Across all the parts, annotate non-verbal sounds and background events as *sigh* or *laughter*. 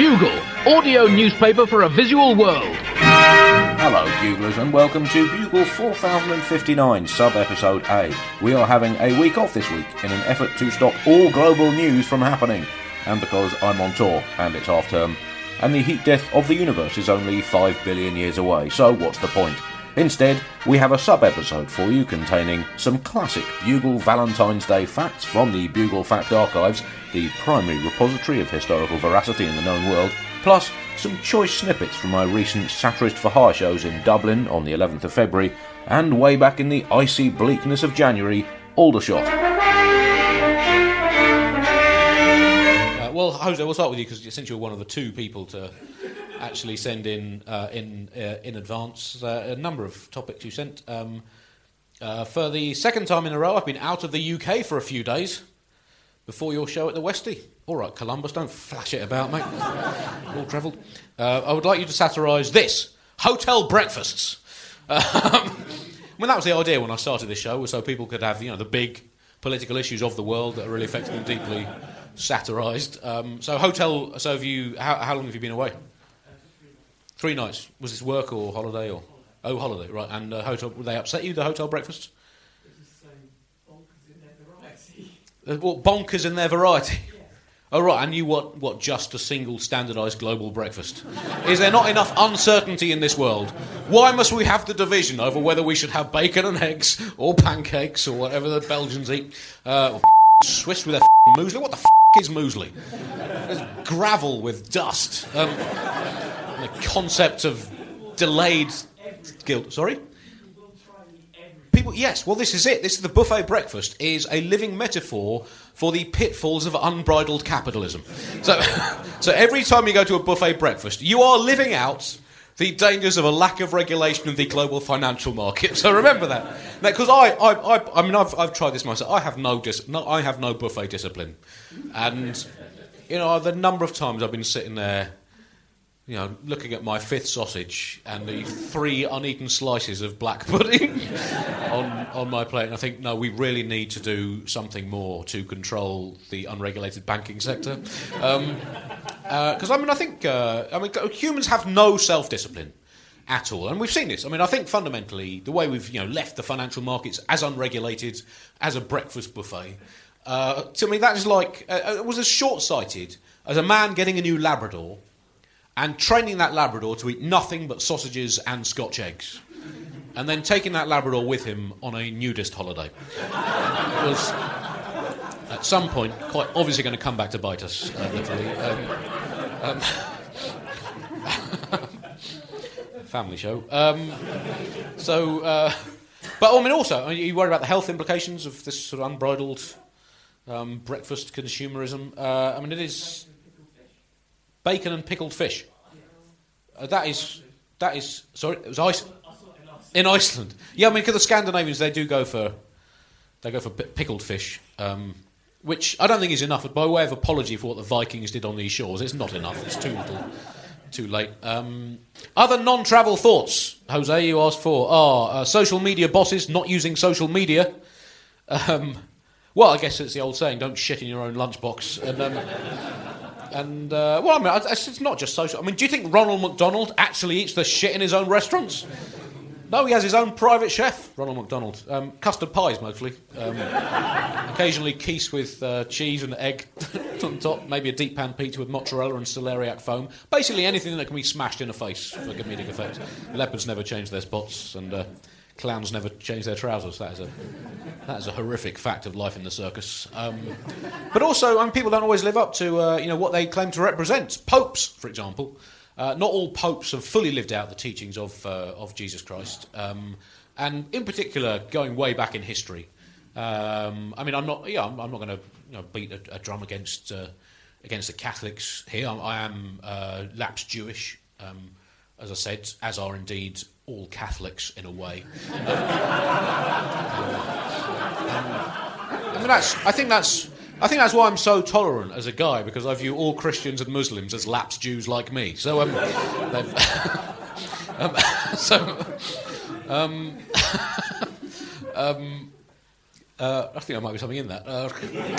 Bugle, audio newspaper for a visual world. Hello, Buglers, and welcome to Bugle 4059, sub episode A. We are having a week off this week in an effort to stop all global news from happening, and because I'm on tour and it's half term, and the heat death of the universe is only 5 billion years away, so what's the point? Instead, we have a sub episode for you containing some classic Bugle Valentine's Day facts from the Bugle Fact Archives, the primary repository of historical veracity in the known world, plus some choice snippets from my recent Satirist for Hire shows in Dublin on the 11th of February, and way back in the icy bleakness of January, Aldershot. Uh, well, Jose, we'll start with you because since you're one of the two people to actually send in uh, in uh, in advance uh, a number of topics you sent. Um, uh, for the second time in a row, I've been out of the UK for a few days before your show at the Westie. All right, Columbus, don't flash it about, mate. *laughs* All travelled. Uh, I would like you to satirise this hotel breakfasts. *laughs* Um, mean, that was the idea when I started this show, was so people could have you know the big political issues of the world that are really affecting them deeply satirised. Um, so, hotel. So, have you? How, how long have you been away? Three nights. Was this work or holiday or? Oh, holiday, right. And uh, hotel. Would they upset you? The hotel breakfast? Uh, What bonkers in their variety? Oh right, and you want what? Just a single standardised global breakfast? Is there not enough uncertainty in this world? Why must we have the division over whether we should have bacon and eggs or pancakes or whatever the Belgians eat? Uh, Swiss with their muesli. What the f- is muesli? It's gravel with dust. Um, the concept of delayed guilt. Sorry. People, yes. Well, this is it. This is the buffet breakfast is a living metaphor for the pitfalls of unbridled capitalism. So, *laughs* so every time you go to a buffet breakfast, you are living out the dangers of a lack of regulation of the global financial market. *laughs* So remember that, because I, I, I, I mean, I've, I've tried this myself. I have no, dis- no, I have no buffet discipline, and you know the number of times I've been sitting there you know, looking at my fifth sausage and the three uneaten slices of black *laughs* pudding on, on my plate, and I think, no, we really need to do something more to control the unregulated banking sector. Because, I mean, I think, uh, I mean, humans have no self discipline at all. And we've seen this. I mean, I think fundamentally, the way we've you know, left the financial markets as unregulated as a breakfast buffet, uh, to me, that is like, uh, it was as short sighted as a man getting a new Labrador and training that Labrador to eat nothing but sausages and Scotch eggs. And then taking that Labrador with him on a nudist holiday. It was, at some point, quite obviously going to come back to bite us, uh, literally. Um, um, *laughs* family show. Um, so, uh, but I mean, also, are you worried about the health implications of this sort of unbridled um, breakfast consumerism? Uh, I mean, it is bacon and pickled fish. Uh, that is that is sorry. It was ice in Iceland. Yeah, I mean, because the Scandinavians they do go for they go for pi- pickled fish, um, which I don't think is enough. But by way of apology for what the Vikings did on these shores, it's not enough. It's too little, too late. Um, other non-travel thoughts, Jose, you asked for are uh, social media bosses not using social media. Um, well, I guess it's the old saying: "Don't shit in your own lunchbox." And, um, and uh, well, I mean, it's not just social. I mean, do you think Ronald McDonald actually eats the shit in his own restaurants? No, he has his own private chef, Ronald McDonald. Um, custard pies mostly. Um, *laughs* occasionally quiche with uh, cheese and egg *laughs* on top. Maybe a deep pan pizza with mozzarella and celeriac foam. Basically anything that can be smashed in the face for comedic effect. Leopards never change their spots, and uh, clowns never change their trousers. That is a that is a horrific fact of life in the circus. Um, but also, I mean, people don't always live up to uh, you know what they claim to represent. Popes, for example, uh, not all popes have fully lived out the teachings of uh, of Jesus Christ, um, and in particular, going way back in history. Um, I mean, I'm not. Yeah, I'm, I'm not going to you know, beat a, a drum against uh, against the Catholics here. I'm, I am uh, lapsed Jewish, um, as I said, as are indeed all Catholics in a way. I mean, that's. I think that's. I think that's why I'm so tolerant as a guy because I view all Christians and Muslims as lapsed Jews like me. So um, *laughs* um *laughs* so um, *laughs* um, uh, I think there might be something in that. Uh,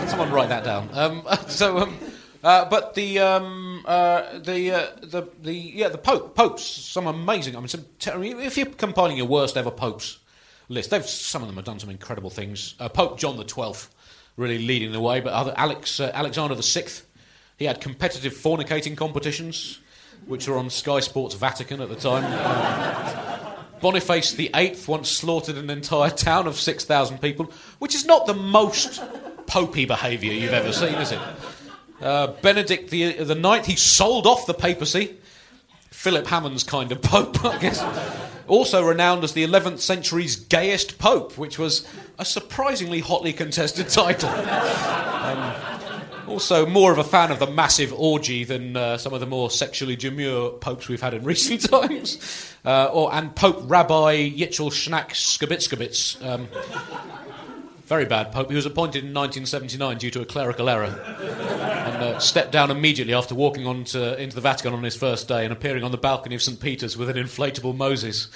someone write that down. Um, so um, Uh, but the um, uh, the uh, the the yeah the Pope popes some amazing. I mean, some ter- if you're compiling your worst ever popes list, they've some of them have done some incredible things. Uh, Pope John the Twelfth really leading the way, but other Alex uh, Alexander the Sixth, he had competitive fornicating competitions, which were on Sky Sports Vatican at the time. *laughs* Boniface the Eighth once slaughtered an entire town of six thousand people, which is not the most popey behaviour you've ever seen, is it? Uh, Benedict the, the Ninth, he sold off the papacy. Philip Hammond's kind of *laughs* pope, I guess. Also renowned as the 11th century's gayest pope, which was a surprisingly hotly contested *laughs* title. Um, also, more of a fan of the massive orgy than uh, some of the more sexually demure popes we've had in *laughs* recent times. Uh, or, and Pope Rabbi Yitzhak Schnack Skabitskabitz. Um, very bad pope. He was appointed in 1979 due to a clerical error and uh, stepped down immediately after walking on to, into the Vatican on his first day and appearing on the balcony of St. Peter's with an inflatable Moses,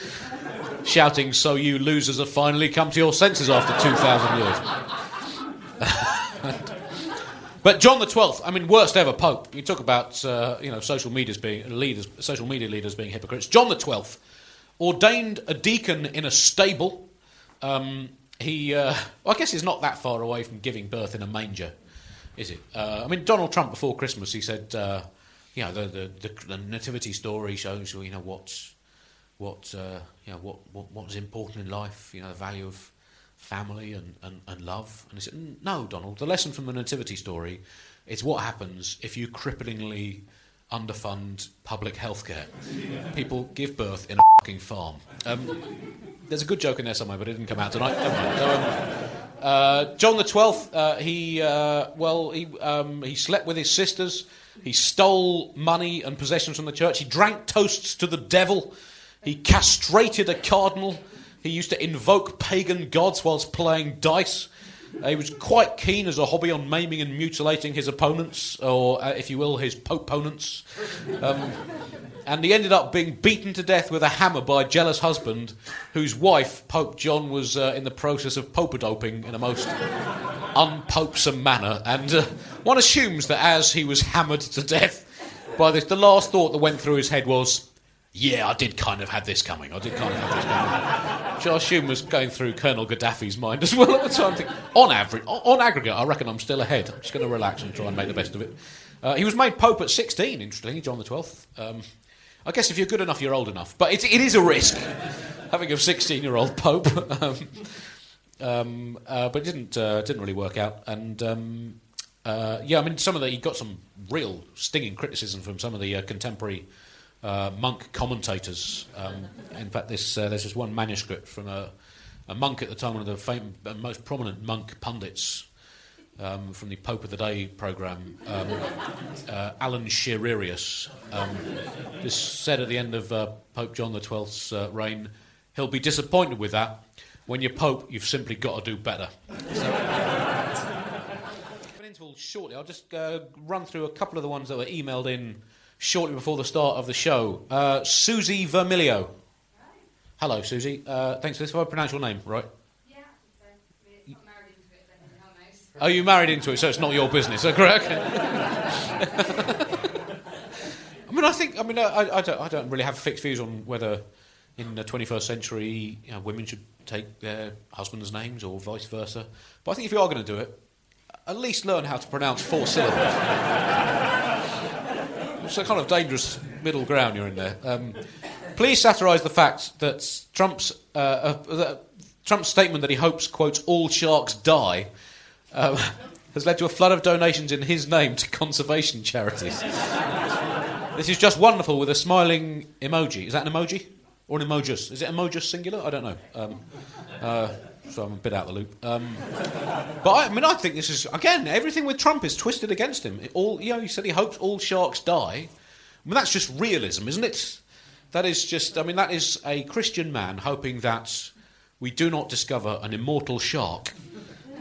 shouting, So you losers have finally come to your senses after 2,000 years. *laughs* But John the Twelfth, I mean, worst ever pope. You talk about uh, you know social medias being leaders, social media leaders being hypocrites. John the Twelfth ordained a deacon in a stable. Um, he, uh, well, I guess, he's not that far away from giving birth in a manger, is it? Uh, I mean, Donald Trump before Christmas, he said, uh, you know, the, the, the, the nativity story shows you know what's what uh, you know what, what what's important in life. You know, the value of family and, and, and love. And he said, No, Donald, the lesson from the Nativity story is what happens if you cripplingly underfund public health care. People give birth in a fucking farm. Um, there's a good joke in there somewhere, but it didn't come out tonight. Um, uh, John the Twelfth, uh, he uh, well, he um, he slept with his sisters. He stole money and possessions from the church. He drank toasts to the devil. He castrated a cardinal. He used to invoke pagan gods whilst playing dice. He was quite keen as a hobby on maiming and mutilating his opponents, or, uh, if you will, his opponents. Um, and he ended up being beaten to death with a hammer by a jealous husband, whose wife, Pope John, was uh, in the process of pope-doping in a most unpopesome manner. And uh, one assumes that as he was hammered to death by this, the last thought that went through his head was, yeah, I did kind of have this coming. I did kind of have this coming. I assume was going through Colonel Gaddafi's mind as well at the time. On average, on aggregate, I reckon I'm still ahead. I'm just going to relax and try and make the best of it. Uh, he was made Pope at 16, interestingly, John the 12th. Um, I guess if you're good enough, you're old enough. But it, it is a risk, *laughs* having a 16 year old Pope. *laughs* um, um, uh, but it didn't, uh, didn't really work out. And um, uh, yeah, I mean, some of the, he got some real stinging criticism from some of the uh, contemporary uh, monk commentators. Um, in fact, this, uh, there's this one manuscript from a, a, monk at the time, one of the fam- most prominent monk pundits um, from the Pope of the Day programme, um, uh, Alan Shearerius. Um, this said at the end of uh, Pope John XII's uh, reign, he'll be disappointed with that. When you're Pope, you've simply got to do better. So, shortly, *laughs* I'll just uh, run through a couple of the ones that were emailed in shortly before the start of the show. Uh, Susie Vermilio. Hello, Susie. Uh, thanks for this. If I pronounce your name right. Yeah, so not married into it. Oh, you married into it, so it's not your business. Correct? *laughs* I mean, I think. I mean, I, I, don't, I don't really have fixed views on whether in the 21st century you know, women should take their husbands' names or vice versa. But I think if you are going to do it, at least learn how to pronounce four syllables. *laughs* it's a kind of dangerous middle ground you're in there. Um, please satirise the fact that Trump's, uh, uh, Trump's statement that he hopes, quote, all sharks die, uh, *laughs* has led to a flood of donations in his name to conservation charities. this is just wonderful with a smiling emoji. Is that an emoji? Or an emojis? Is it emojis singular? I don't know. Um, uh, so I'm a bit out of the loop. Um, but I, I, mean, I think this is again everything with Trump is twisted against him. It all you know, he said he hopes all sharks die. I mean, that's just realism, isn't it? That is just. I mean, that is a Christian man hoping that we do not discover an immortal shark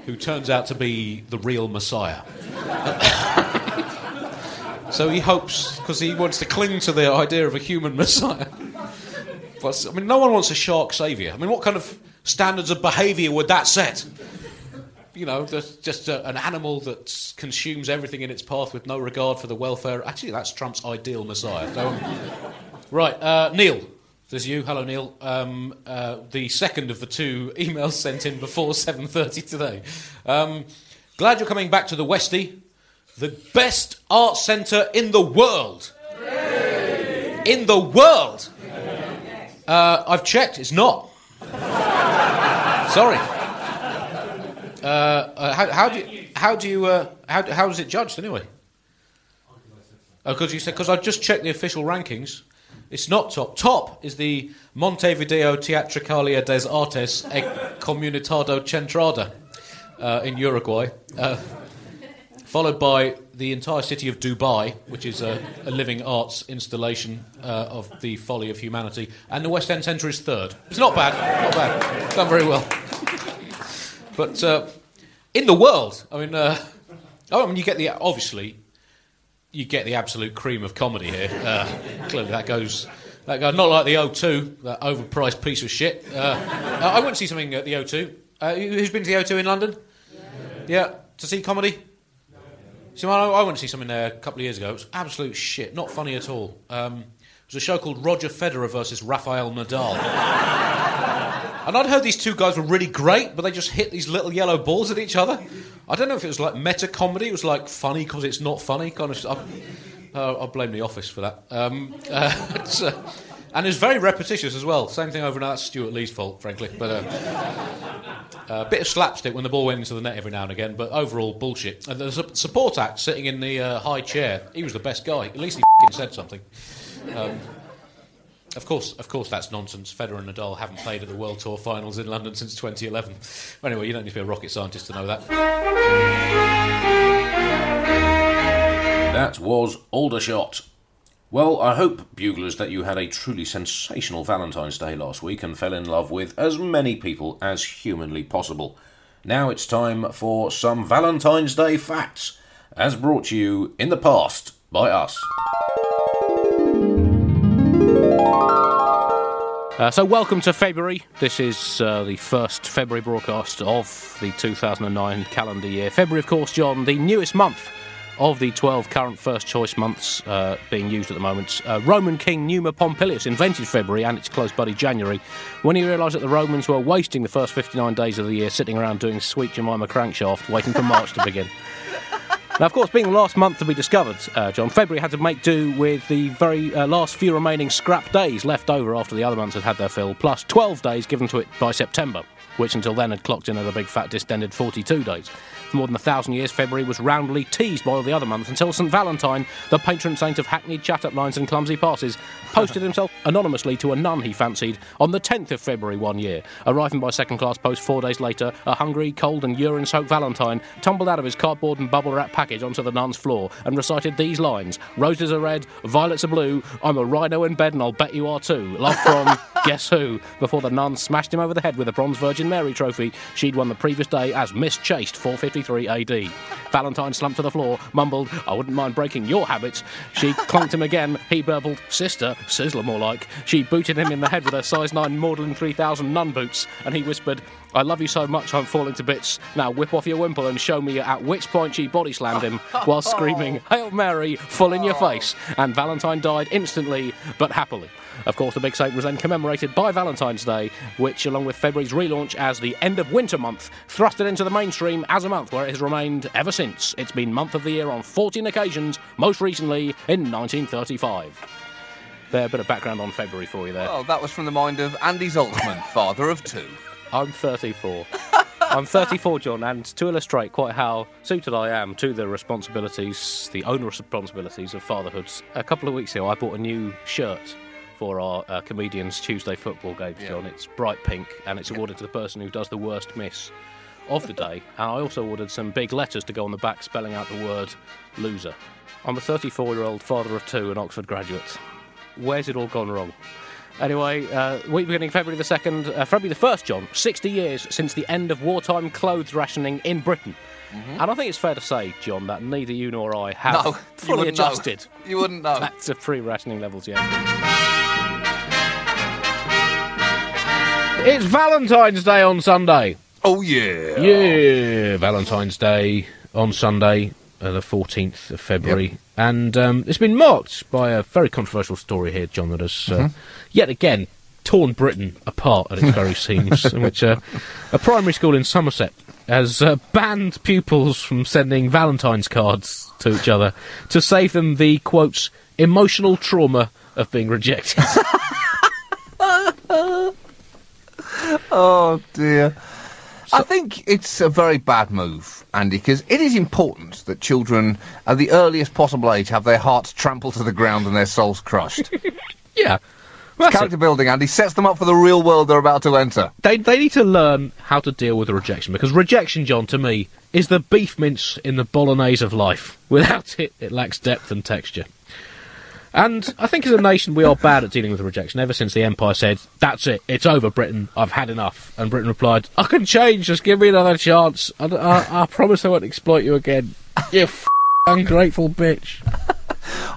who turns out to be the real Messiah. *laughs* so he hopes because he wants to cling to the idea of a human *laughs* Messiah. But, I mean, no one wants a shark saviour. I mean, what kind of standards of behaviour would that set? you know, just a, an animal that consumes everything in its path with no regard for the welfare. Actually, that's Trump's ideal messiah. Right, uh, Neil. There's you. Hello, Neil. Um, uh, the second of the two emails sent in before *laughs* 7.30 today. Um, glad you're coming back to the Westie, the best art centre in the world. In the world. Uh, I've checked. It's not. Sorry. Uh, uh, how, how do you, how do you uh, how, how is it judged anyway? Because you said because I just checked the official rankings. It's not top. Top is the Montevideo Teatricalia des Artes e Comunitado Centrada uh, in Uruguay, uh, followed by the entire city of Dubai, which is a, a living arts installation uh, of the folly of humanity, and the West End Centre is third. It's not bad, not bad, done very well. But uh, in the world, I mean, uh, oh, I mean, you get the obviously, you get the absolute cream of comedy here. Uh, clearly, that goes. That goes not like the O2, that overpriced piece of shit. Uh, I went to see something at the O2. Uh, who's been to the O2 in London? Yeah, to see comedy. See, I I went to see something there a couple of years ago. It was absolute shit, not funny at all. Um, it was a show called Roger Federer versus Rafael Nadal. *laughs* And I'd heard these two guys were really great, but they just hit these little yellow balls at each other. I don't know if it was like meta comedy, it was like funny because it's not funny. Kind of, I, uh, I'll blame the office for that. Um, *laughs* uh, and it's very repetitious as well. Same thing over now. That's Stewart Lee's fault, frankly. But *laughs* uh, a bit of slapstick when the ball went into the net every now and again, but overall bullshit. And the su- support act sitting in the uh, high chair, he was the best guy. At least he said something. Um, of course, of course, that's nonsense. Federer and Nadal haven't played at the World Tour Finals in London since 2011. Anyway, you don't need to be a rocket scientist to know that. That was Aldershot. Well, I hope, buglers, that you had a truly sensational Valentine's Day last week and fell in love with as many people as humanly possible. Now it's time for some Valentine's Day facts, as brought to you in the past by us. Uh, so, welcome to February. This is uh, the first February broadcast of the 2009 calendar year. February, of course, John, the newest month of the 12 current first choice months uh, being used at the moment. Uh, Roman King Numa Pompilius invented February and its close buddy January when he realised that the Romans were wasting the first 59 days of the year sitting around doing Sweet Jemima Crankshaft, waiting for March to begin. *laughs* Now, of course, being the last month to be discovered, uh, John, February had to make do with the very uh, last few remaining scrap days left over after the other months had had their fill, plus 12 days given to it by September, which until then had clocked in at a big fat distended 42 days. For more than a thousand years, February was roundly teased by all the other months until St Valentine, the patron saint of hackneyed chat up lines and clumsy passes, posted *laughs* himself anonymously to a nun he fancied on the 10th of February one year. Arriving by second class post four days later, a hungry, cold, and urine soaked Valentine tumbled out of his cardboard and bubble wrap package onto the nun's floor and recited these lines Roses are red, violets are blue, I'm a rhino in bed and I'll bet you are too. Love from *laughs* Guess Who? Before the nun smashed him over the head with a bronze Virgin Mary trophy she'd won the previous day as Miss Chaste 453 AD. Valentine slumped to the floor, mumbled, I wouldn't mind breaking your habits. She *laughs* clunked him again. He burbled, Sister, Sizzler more like. She booted him in the head with her size 9 Magdalen 3000 nun boots, and he whispered, I love you so much I'm falling to bits. Now whip off your wimple and show me, at which point she body slammed him while *laughs* screaming, Hail Mary, full in your oh. face. And Valentine died instantly, but happily. Of course, the big saint was then commemorated by Valentine's Day, which, along with February's relaunch as the end of winter month, thrust it into the mainstream as a month where it has remained ever since. It's been month of the year on 14 occasions, most recently in 1935. There, a bit of background on February for you there. Oh, that was from the mind of Andy Zaltzman, *laughs* father of two. I'm 34. *laughs* I'm 34, John, and to illustrate quite how suited I am to the responsibilities, the onerous responsibilities of fatherhood, a couple of weeks ago I bought a new shirt for our uh, comedians' Tuesday football games, Yeah. John. It's bright pink, and it's awarded to the person who does the worst miss of the day. *laughs* And I also ordered some big letters to go on the back spelling out the word loser. I'm a 34 year old father of two and Oxford graduate. Where's it all gone wrong? Anyway, uh, week beginning February the 2nd, uh, February the 1st, John, 60 years since the end of wartime clothes rationing in Britain. And I think it's fair to say, John, that neither you nor I have Mm-hmm. No, fully wouldn't know. adjusted You wouldn't know. *laughs* back to pre rationing levels yet. It's Valentine's Day on Sunday. Oh yeah. Yeah, Valentine's Day on Sunday, uh, the 14th of February. And um, it's been marked by a very controversial story here, John, that has uh, yet again torn Britain apart at its very *laughs* seams, in which uh, a primary school in Somerset has uh, banned pupils from sending Valentine's cards to each other to save them the, quotes, emotional trauma of being rejected. *laughs* *laughs* *laughs* Oh dear. I think it's a very bad move, Andy, because it is important that children, at the earliest possible age, have their hearts trampled to the ground and their souls crushed. *laughs* yeah. Well, that's it. Character building, Andy, sets them up for the real world they're about to enter. they they need to learn how to deal with rejection because rejection, John, to me, is the beef mince in the bolognese of life. *laughs* Without it, it lacks depth and texture. And I think as a nation, we are bad at dealing with rejection. Ever since the Empire said, "That's it, it's over, Britain. I've had enough," and Britain replied, "I can change. Just give me another chance. I, I, I promise I won't exploit you again. You f- ungrateful bitch."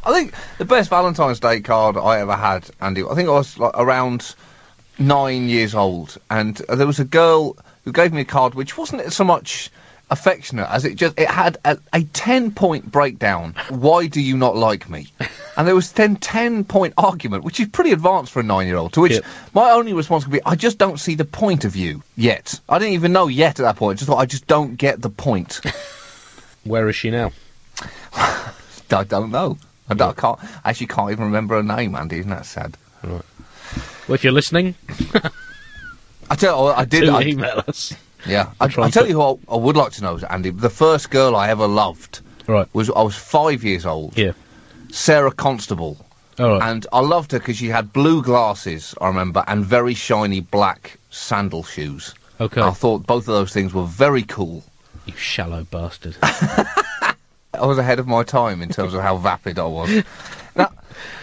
I think the best Valentine's Day card I ever had, Andy, I think I was like around nine years old, and uh, there was a girl who gave me a card which wasn't so much affectionate as it just it had a, a 10 point breakdown why do you not like me *laughs* and there was 10 10 point argument which is pretty advanced for a 9 year old to which Yep. my only response would be i just don't see the point of you yet i didn't even know yet at that point I just thought i just don't get the point *laughs* Where is she now? *laughs* i don't know I, don't, I can't I actually can't even remember her name andy isn't that sad right Well, if you're listening, I tell you, I did. I, email us. Yeah, I, and tell you who I, I would like to know, is Andy. The first girl I ever loved Right. was I was five years old. Yeah. Sarah Constable, All right. and I loved her because she had blue glasses. I remember, and very shiny black sandal shoes. okay. I thought both of those things were very cool. You shallow bastard. *laughs* I was ahead of my time in terms of how vapid I was. *laughs* Now,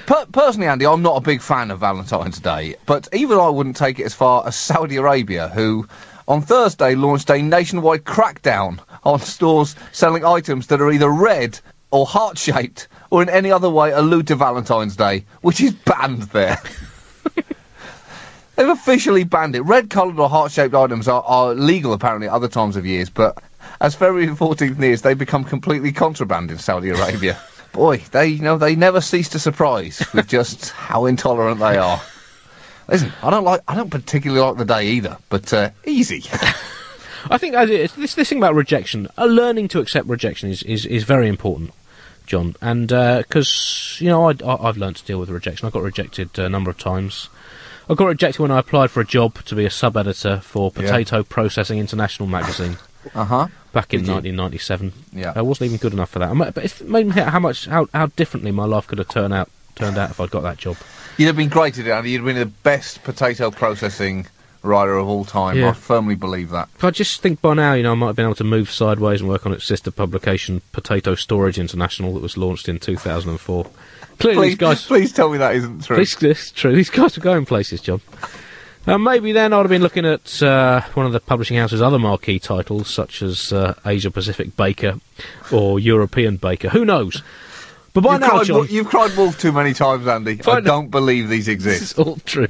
per- personally, Andy, I'm not a big fan of Valentine's Day, but even I wouldn't take it as far as Saudi Arabia, who on Thursday launched a nationwide crackdown on stores selling items that are either red or heart shaped or in any other way allude to Valentine's Day, which is banned there. *laughs* They've officially banned it. Red coloured or heart shaped items are, are legal apparently at other times of years, but as February 14th nears, they become completely contraband in Saudi Arabia. *laughs* Boy, they you know they never cease to surprise with just how intolerant they are. Listen, I don't like I don't particularly like the day either, but uh, easy. *laughs* I think is, this this thing about rejection, uh, learning to accept rejection is, is, is very important, John. And because you know, I, I, I've learned to deal with rejection. I got rejected a number of times. I got rejected when I applied for a job to be a sub editor for Yeah. Potato Processing International magazine Uh huh. back in Did you? 1997. Yeah. I wasn't even good enough for that. But it made me how much how, how differently my life could have turned out turned out if I'd got that job. You'd have been great at it, Andy. You'd have been the best potato processing writer of all time. Yeah. I firmly believe that. I just think by now, you know, I might have been able to move sideways and work on its sister publication, Potato Storage International, that was launched in 2004. Clearly, Please, these guys. *laughs* please tell me that isn't true. This, this true. These guys are going places, John. Uh, maybe then I'd have been looking at uh, one of the publishing house's other marquee titles, such as uh, Asia Pacific Baker or European Baker. Who knows? But by You've, now, cried, John, you've cried wolf too many times, Andy. I don't believe these this exist. is all true.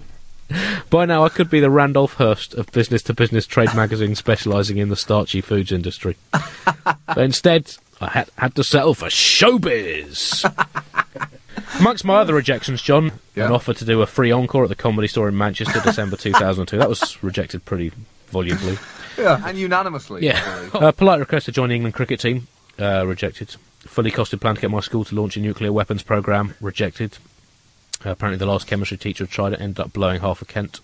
By now, I could be the Randolph Hearst of business to business trade magazine specialising in the starchy foods industry. but instead, I had, had to settle for showbiz. Amongst my other rejections, John, Yeah. an offer to do a free encore at the Comedy Store in Manchester, December 2002. That was rejected pretty volubly. Yeah, and unanimously. Yeah. Uh, polite request to join the England cricket team, uh, rejected. Fully costed plan to get my school to launch a nuclear weapons programme, rejected. Uh, apparently, the last chemistry teacher tried it ended up blowing half a Kent.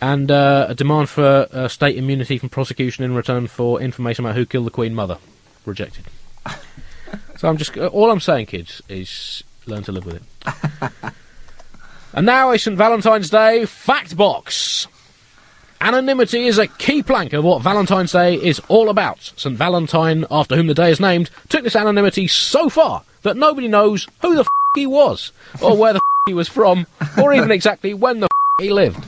And uh, a demand for uh, state immunity from prosecution in return for information about who killed the Queen Mother, rejected. *laughs* so I'm just uh, all I'm saying, kids, is learn to live with it. *laughs* and now a St Valentine's Day fact box. Anonymity is a key plank of what Valentine's Day is all about. St. Valentine, after whom the day is named, took this anonymity so far that nobody knows who the f he was, or where the f he was from, or even *laughs* exactly when the f he lived.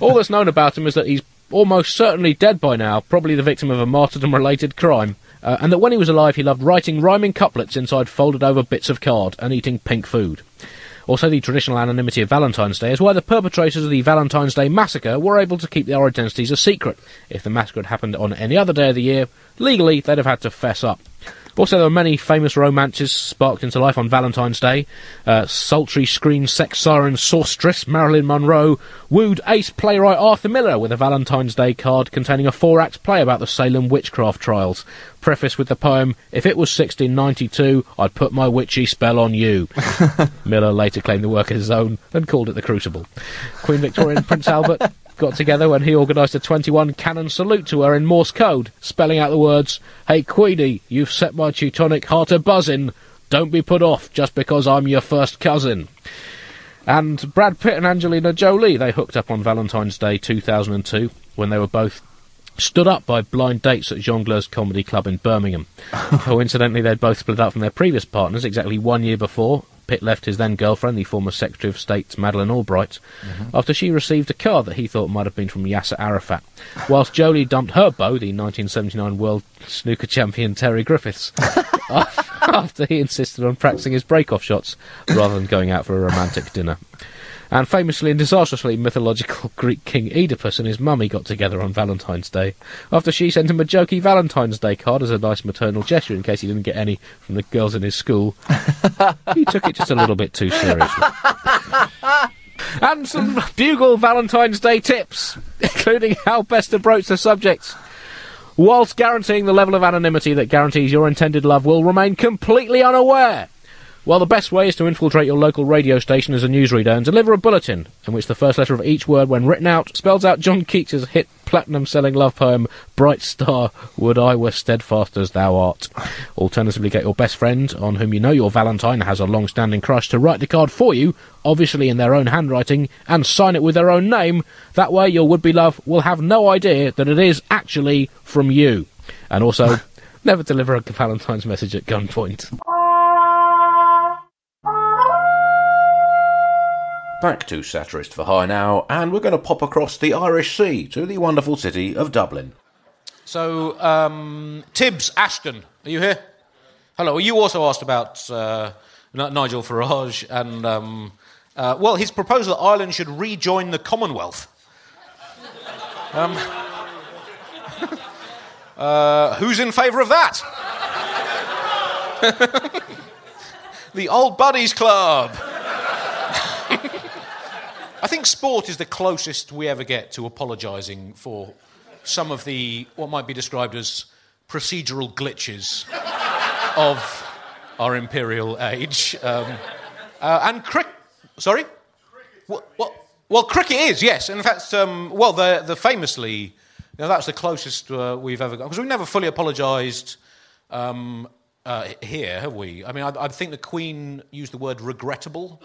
All that's known about him is that he's almost certainly dead by now, probably the victim of a martyrdom related crime, uh, and that when he was alive he loved writing rhyming couplets inside folded over bits of card and eating pink food. Also, the traditional anonymity of Valentine's Day is why the perpetrators of the Valentine's Day massacre were able to keep their identities a secret. If the massacre had happened on any other day of the year, legally they'd have had to fess up. Also, there are many famous romances sparked into life on Valentine's Day. Uh, sultry screen sex siren sorceress Marilyn Monroe wooed ace playwright Arthur Miller with a Valentine's Day card containing a four-act play about the Salem witchcraft trials, prefaced with the poem, If it was 1692, I'd put my witchy spell on you. *laughs* Miller later claimed the work as his own and called it The Crucible. Queen Victoria and Prince Albert got together when he organised a 21 cannon salute to her in Morse code, spelling out the words, Hey Queenie, you've set my Teutonic heart a buzzing. Don't be put off just because I'm your first cousin. And Brad Pitt and Angelina Jolie, they hooked up on Valentine's Day 2002 when they were both stood up by blind dates at Jongleurs Comedy Club in Birmingham. *laughs* Coincidentally, they'd both split up from their previous partners exactly one year before. Pitt left his then girlfriend, the former Secretary of State Madeleine Albright, mm-hmm. after she received a card that he thought might have been from Yasser Arafat, whilst Jolie dumped her beau, the 1979 World Snooker Champion Terry Griffiths, *laughs* after he insisted on practicing his break-off shots rather than going out for a romantic dinner. And famously and disastrously mythological *laughs* Greek king Oedipus and his mummy got together on Valentine's Day after she sent him a jokey Valentine's Day card as a nice maternal gesture in case he didn't get any from the girls in his school. *laughs* he took it just a little bit too seriously. *laughs* and some Bugle Valentine's Day tips, including how best to broach the subject. Whilst guaranteeing the level of anonymity that guarantees your intended love will remain completely unaware. Well, the best way is to infiltrate your local radio station as a newsreader and deliver a bulletin in which the first letter of each word, when written out, spells out John Keats's hit platinum-selling love poem, Bright Star, Would I Were Steadfast as Thou Art. Alternatively, get your best friend, on whom you know your Valentine has a long-standing crush, to write the card for you, obviously in their own handwriting, and sign it with their own name. That way, your would-be love will have no idea that it is actually from you. And also, *laughs* never deliver a Valentine's message at gunpoint. Back to Satirist for Hire now, and we're going to pop across the Irish Sea to the wonderful city of Dublin. So, um, Tibbs Ashton, are you here? Hello. You also asked about uh, Nigel Farage and, um, uh, well, his proposal that Ireland should rejoin the Commonwealth. *laughs* Um, *laughs* uh, who's in favour of that? *laughs* the Old Buddies Club. I think sport is the closest we ever get to apologising for some of the what might be described as procedural glitches of our imperial age. Um, uh, and crick, sorry, well, well, well, cricket is yes. In fact, um, well, the the famously, you know, that's the closest uh, we've ever got because we've never fully apologised. Um, uh, here, have we? I mean, I, I think the Queen used the word regrettable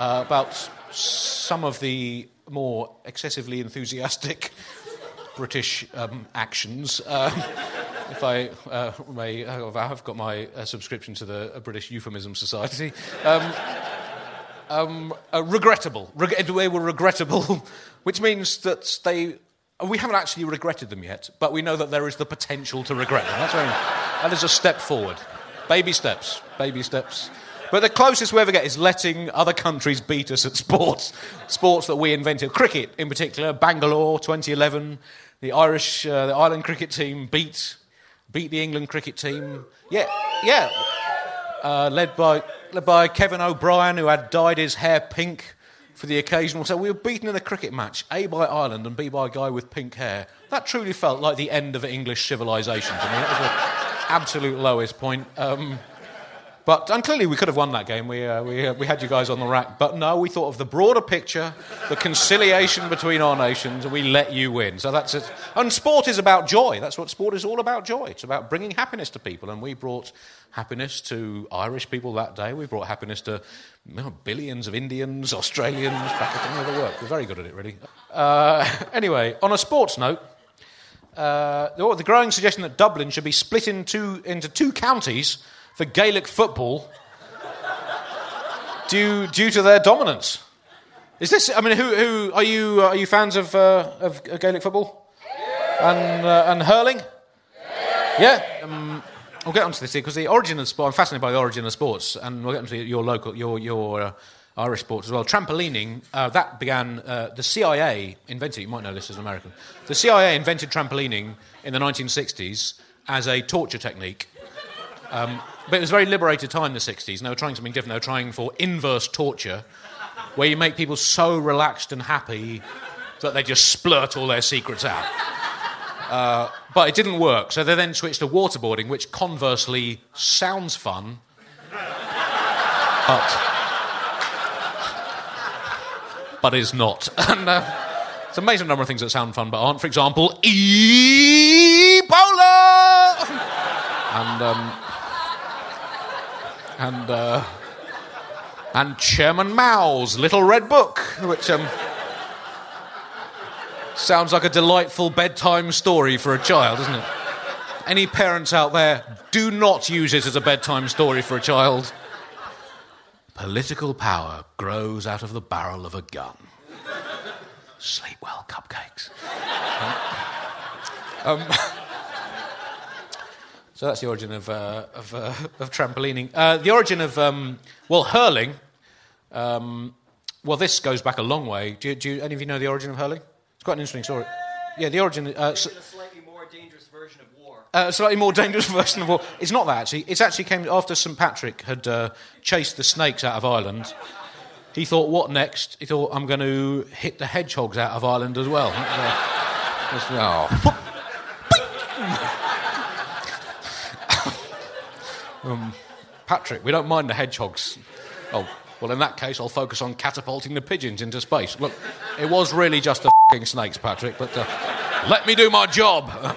uh, about some of the more excessively enthusiastic British um, actions. Um, *laughs* if I uh, may, uh, I have got my uh, subscription to the uh, British Euphemism Society. Um, um, uh, regrettable. Reg- they were regrettable, *laughs* which means that they. We haven't actually regretted them yet, but we know that there is the potential to regret them. That's that is a step forward. Baby steps. Baby steps. But the closest we ever get is letting other countries beat us at sports. Sports that we invented. Cricket, in particular, Bangalore 2011. The Irish, uh, the Ireland cricket team beat, beat the England cricket team. Yeah, yeah. Uh, led, by, led by Kevin O'Brien, who had dyed his hair pink for the occasional. So we were beaten in a cricket match, A by Ireland and B by a guy with pink hair. That truly felt like the end of English civilization to me. That was the absolute lowest point. Um, but and clearly we could have won that game. We, uh, we, uh, we had you guys on the rack. But no, we thought of the broader picture, the conciliation between our nations, and we let you win. So that's it. And sport is about joy. That's what sport is all about joy. It's about bringing happiness to people. And we brought happiness to Irish people that day. We brought happiness to you know, billions of Indians, *laughs* Australians, back at the work. We're very good at it, really. Uh, *laughs* anyway, on a sports note, uh, the the growing suggestion that Dublin should be split into, into two counties for Gaelic football *laughs* due, due to their dominance. Is this? I mean, who, who are you? Are you fans of, uh, of Gaelic football and uh, and hurling? Yeah. Um, we'll get onto this here because the origin of sport. I'm fascinated by the origin of sports, and we'll get onto your local, your your uh, Irish sports as well. Trampolining, uh, that began, uh, the CIA invented, you might know this as an American, the CIA invented trampolining in the 1960s as a torture technique. Um, but it was a very liberated time in the 60s, and they were trying something different. They were trying for inverse torture, where you make people so relaxed and happy that they just splurt all their secrets out. Uh, but it didn't work, so they then switched to waterboarding, which conversely sounds fun, but but is not. *laughs* And uh, it's an amazing number of things that sound fun but aren't. For example, Ebola, *laughs* and um, and uh, and Chairman Mao's Little Red Book, which um, sounds like a delightful bedtime story for a child, doesn't it? Any parents out there, do not use it as a bedtime story for a child. Political power grows out of the barrel of a gun. Sleep well, cupcakes. *laughs* Um, *laughs* so that's the origin of, uh, of, uh, of trampolining. Uh, the origin of, um, well, hurling. Um, well, this goes back a long way. Do, do you, any of you know the origin of hurling? It's quite an interesting story. Yeah, the origin. Uh, s- a slightly more dangerous version of war. Uh, slightly more dangerous *laughs* version of war. It's not that actually. It's actually came after St Patrick had uh, chased the snakes out of Ireland. He thought, what next? He thought, I'm going to hit the hedgehogs out of Ireland as well. That's, uh, oh. *laughs* um, Patrick, we don't mind the hedgehogs. Oh, well, in that case, I'll focus on catapulting the pigeons into space. Look, it was really just the snakes, Patrick, but uh, let me do my job. *laughs*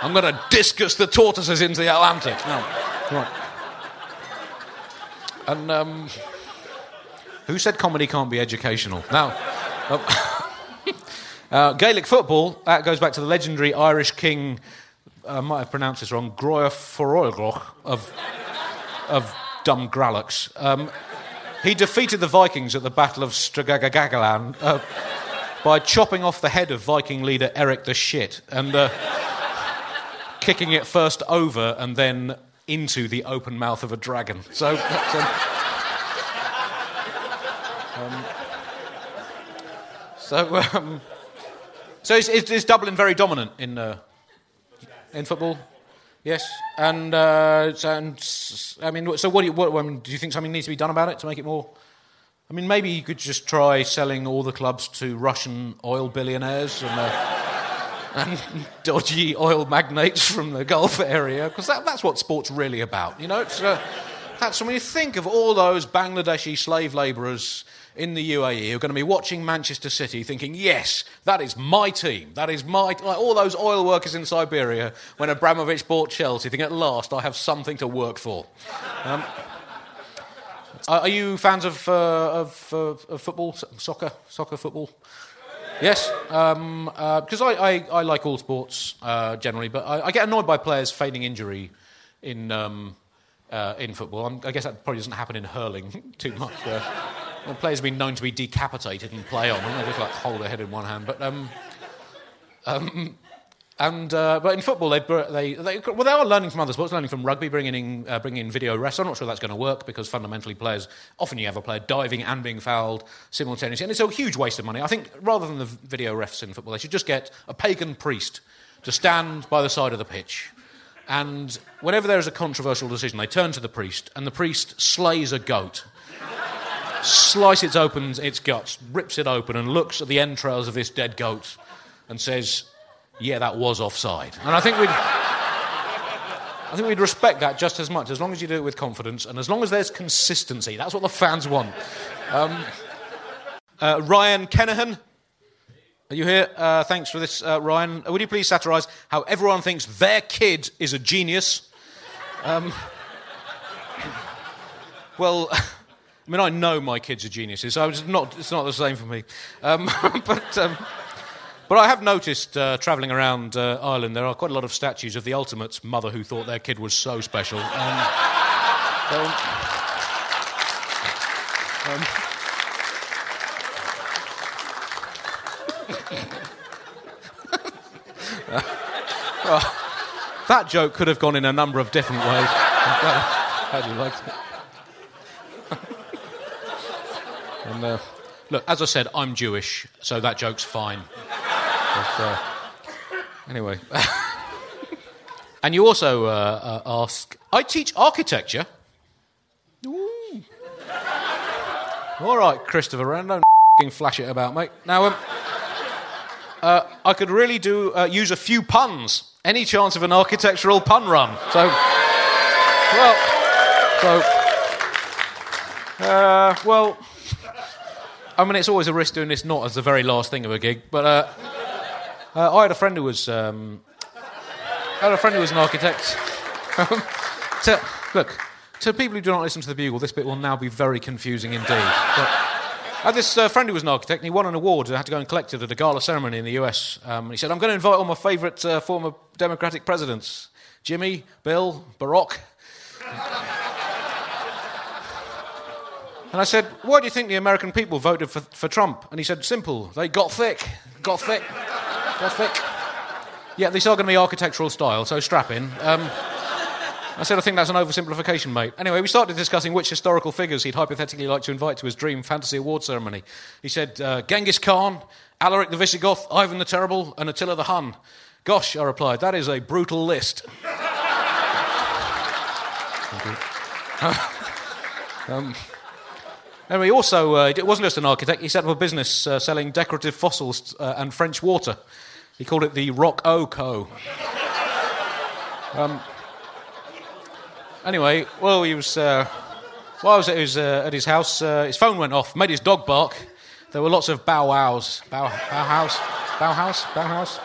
I'm going to discus the tortoises into the Atlantic. No. Right. And um, who said comedy can't be educational? Now, *laughs* uh, Gaelic football, that goes back to the legendary Irish king, I might have pronounced this wrong, Groya Foroilgroch of, of Dumgrallux. Um, he defeated the Vikings at the Battle of Stragagagalan uh, by chopping off the head of Viking leader Eric the Shit and uh, kicking it first over and then into the open mouth of a dragon. So, *laughs* that's, um, so, um, so is, is, Dublin very dominant in uh, in football? Yes, and, uh, so, and I mean, so what do you, what, I mean, do you think something needs to be done about it to make it more? I mean, maybe you could just try selling all the clubs to Russian oil billionaires and, uh, and *laughs* dodgy oil magnates from the Gulf area, because that, that's what sport's really about. You know, uh, that's when you think of all those Bangladeshi slave labourers in the UAE who are going to be watching Manchester City thinking, yes, that is my team. That is my. Like all those oil workers in Siberia when Abramovich bought Chelsea, thinking, at last I have something to work for. Um, are are you fans of, uh, of, uh, of football, soccer, soccer, football? Yes, um, uh, because I, I, I like all sports uh, generally, but I, I get annoyed by players feigning injury in, um, uh, in football. I'm, I guess that probably doesn't happen in hurling *laughs* too much. Uh, players have been known to be decapitated and play on, and they just like hold their head in one hand. But um, um, and uh, but in football, they, they, they well they are learning from other sports, learning from rugby, bringing in uh, bringing in video refs. I'm not sure that's going to work because fundamentally, players often you have a player diving and being fouled simultaneously, and it's a huge waste of money. I think rather than the video refs in football, they should just get a pagan priest to stand by the side of the pitch. And whenever there is a controversial decision, they turn to the priest, and the priest slays a goat, slices open its guts, rips it open, and looks at the entrails of this dead goat and says, yeah, that was offside. And I think we'd. I think we'd respect that just as much, as long as you do it with confidence and as long as there's consistency. That's what the fans want. Um, uh, Ryan Kenahan, are you here? Uh, thanks for this, uh, Ryan. Uh, Would you please satirise how everyone thinks their kid is a genius? Um, *laughs* well, *laughs* I mean, I know my kids are geniuses, so it's not, it's not the same for me. Um, *laughs* but. But I have noticed uh, travelling around uh, Ireland, there are quite a lot of statues of the ultimate mother who thought their kid was so special. *laughs* Um, um, *laughs* um, well, that joke could have gone in a number of different ways. *laughs* How do you like it? And uh, look, as I said, I'm Jewish, so that joke's fine. But, uh, anyway. *laughs* and you also uh, uh, ask, I teach architecture. Ooh. All right, Christopher, Wren, don't flash it about, mate. Now, um, uh, I could really do uh, use a few puns. Any chance of an architectural pun run? So, well, so, uh, well, I mean, it's always a risk doing this not as the very last thing of a gig, but uh, uh, I had a friend who was, um, I had a friend who was an architect. *laughs* to, look, to people who do not listen to the Bugle, this bit will now be very confusing indeed. But, I had this uh, friend who was an architect, and he won an award. I had to go and collect it at a gala ceremony in the US. Um, he said, I'm going to invite all my favourite uh, former Democratic presidents Jimmy, Bill, Barack. and I said, Why do you think the American people voted for, for Trump? And he said, Simple. They got thick. Got thick. Yeah, these are going to be architectural style, so strap in. Um, I said, I think that's an oversimplification, mate. Anyway, we started discussing which historical figures he'd hypothetically like to invite to his dream fantasy award ceremony. He said, uh, Genghis Khan, Alaric the Visigoth, Ivan the Terrible, and Attila the Hun. Gosh, I replied, that is a brutal list. *laughs* um, also, uh, it wasn't just an architect, he set up a business uh, selling decorative fossils uh, and French water. He called it the Rock O Co. Um, anyway, well, he was. Uh, while I was at his, uh, at his house, uh, his phone went off, made his dog bark. There were lots of bow wows. Bow, bow house? Bow house? Bow house?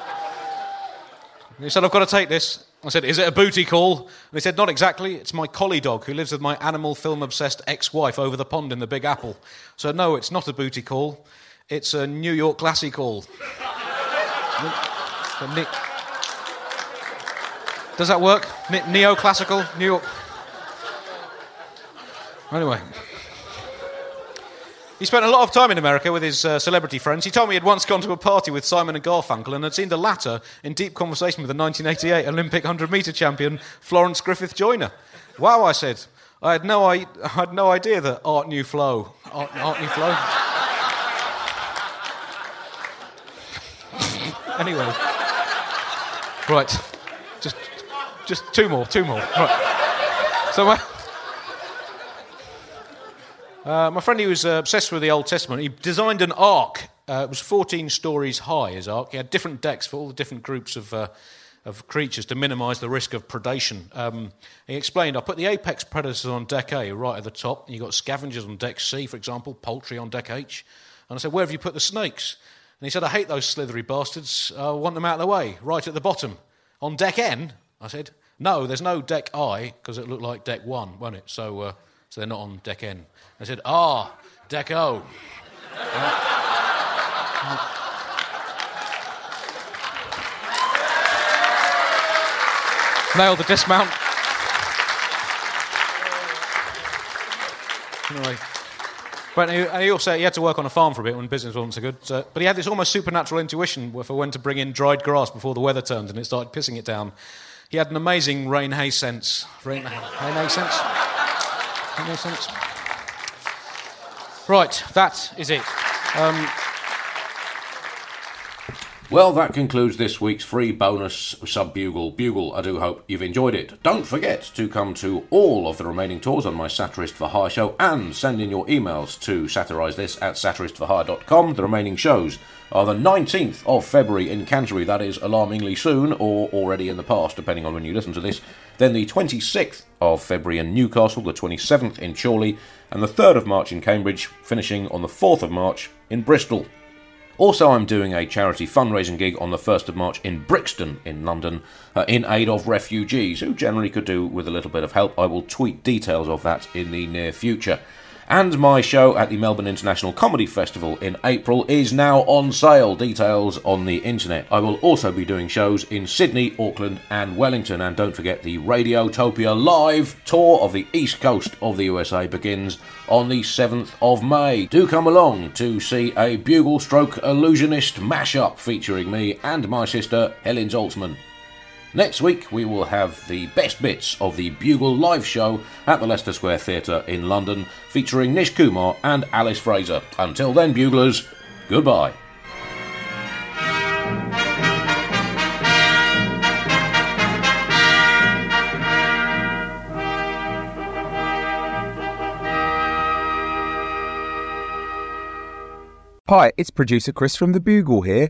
And he said, I've got to take this. I said, Is it a booty call? And he said, Not exactly. It's my collie dog who lives with my animal film obsessed ex wife over the pond in the Big Apple. So, no, it's not a booty call. It's a New York classy call. Does that work? Ne- neoclassical? New York. Anyway. He spent a lot of time in America with his uh, celebrity friends. He told me he'd once gone to a party with Simon and Garfunkel and had seen the latter in deep conversation with the 1988 Olympic 100 metre champion Florence Griffith Joyner. Wow, I said. I had no, I, I had no idea that art knew flow. Art, art knew flow. Anyway. Right. Just, just two more, two more. Right. So my, uh, my friend, he was uh, obsessed with the Old Testament. He designed an ark. Uh, it was 14 stories high, his ark. He had different decks for all the different groups of, uh, of creatures to minimise the risk of predation. Um, he explained, I put the apex predators on deck A, right at the top, you've got scavengers on deck C, for example, poultry on deck H. And I said, where have you put the snakes? And he said, I hate those slithery bastards. I want them out of the way, right at the bottom. On deck N? I said, no, there's no deck I, because it looked like deck 1, won't it? So, uh, so they're not on deck N. I said, ah, deck O. *laughs* *laughs* Nailed the dismount. Anyway. But he, also he had to work on a farm for a bit when business wasn't so good. So, but he had this almost supernatural intuition for when to bring in dried grass before the weather turned and it started pissing it down. He had an amazing rain hay sense. Rain, rain hay sense. Rain hay sense. Right, that is it. Um, Well, that concludes this week's free bonus sub bugle. Bugle, I do hope you've enjoyed it. Don't forget to come to all of the remaining tours on my Satirist for Hire show and send in your emails to satirise this at satiristforhire.com. The remaining shows are the 19th of February in Canterbury, that is alarmingly soon, or already in the past, depending on when you listen to this. Then the 26th of February in Newcastle, the 27th in Chorley, and the 3rd of March in Cambridge, finishing on the 4th of March in Bristol. Also, I'm doing a charity fundraising gig on the 1st of March in Brixton in London uh, in aid of refugees who generally could do with a little bit of help. I will tweet details of that in the near future. And my show at the Melbourne International Comedy Festival in April is now on sale. Details on the internet. I will also be doing shows in Sydney, Auckland, and Wellington. And don't forget the Radiotopia live tour of the east coast of the USA begins on the 7th of May. Do come along to see a bugle stroke Allusionist mashup featuring me and my sister Helen Zaltzman. Next week, we will have the best bits of the Bugle live show at the Leicester Square Theatre in London, featuring Nish Kumar and Alice Fraser. Until then, Buglers, goodbye. Hi, it's producer Chris from The Bugle here.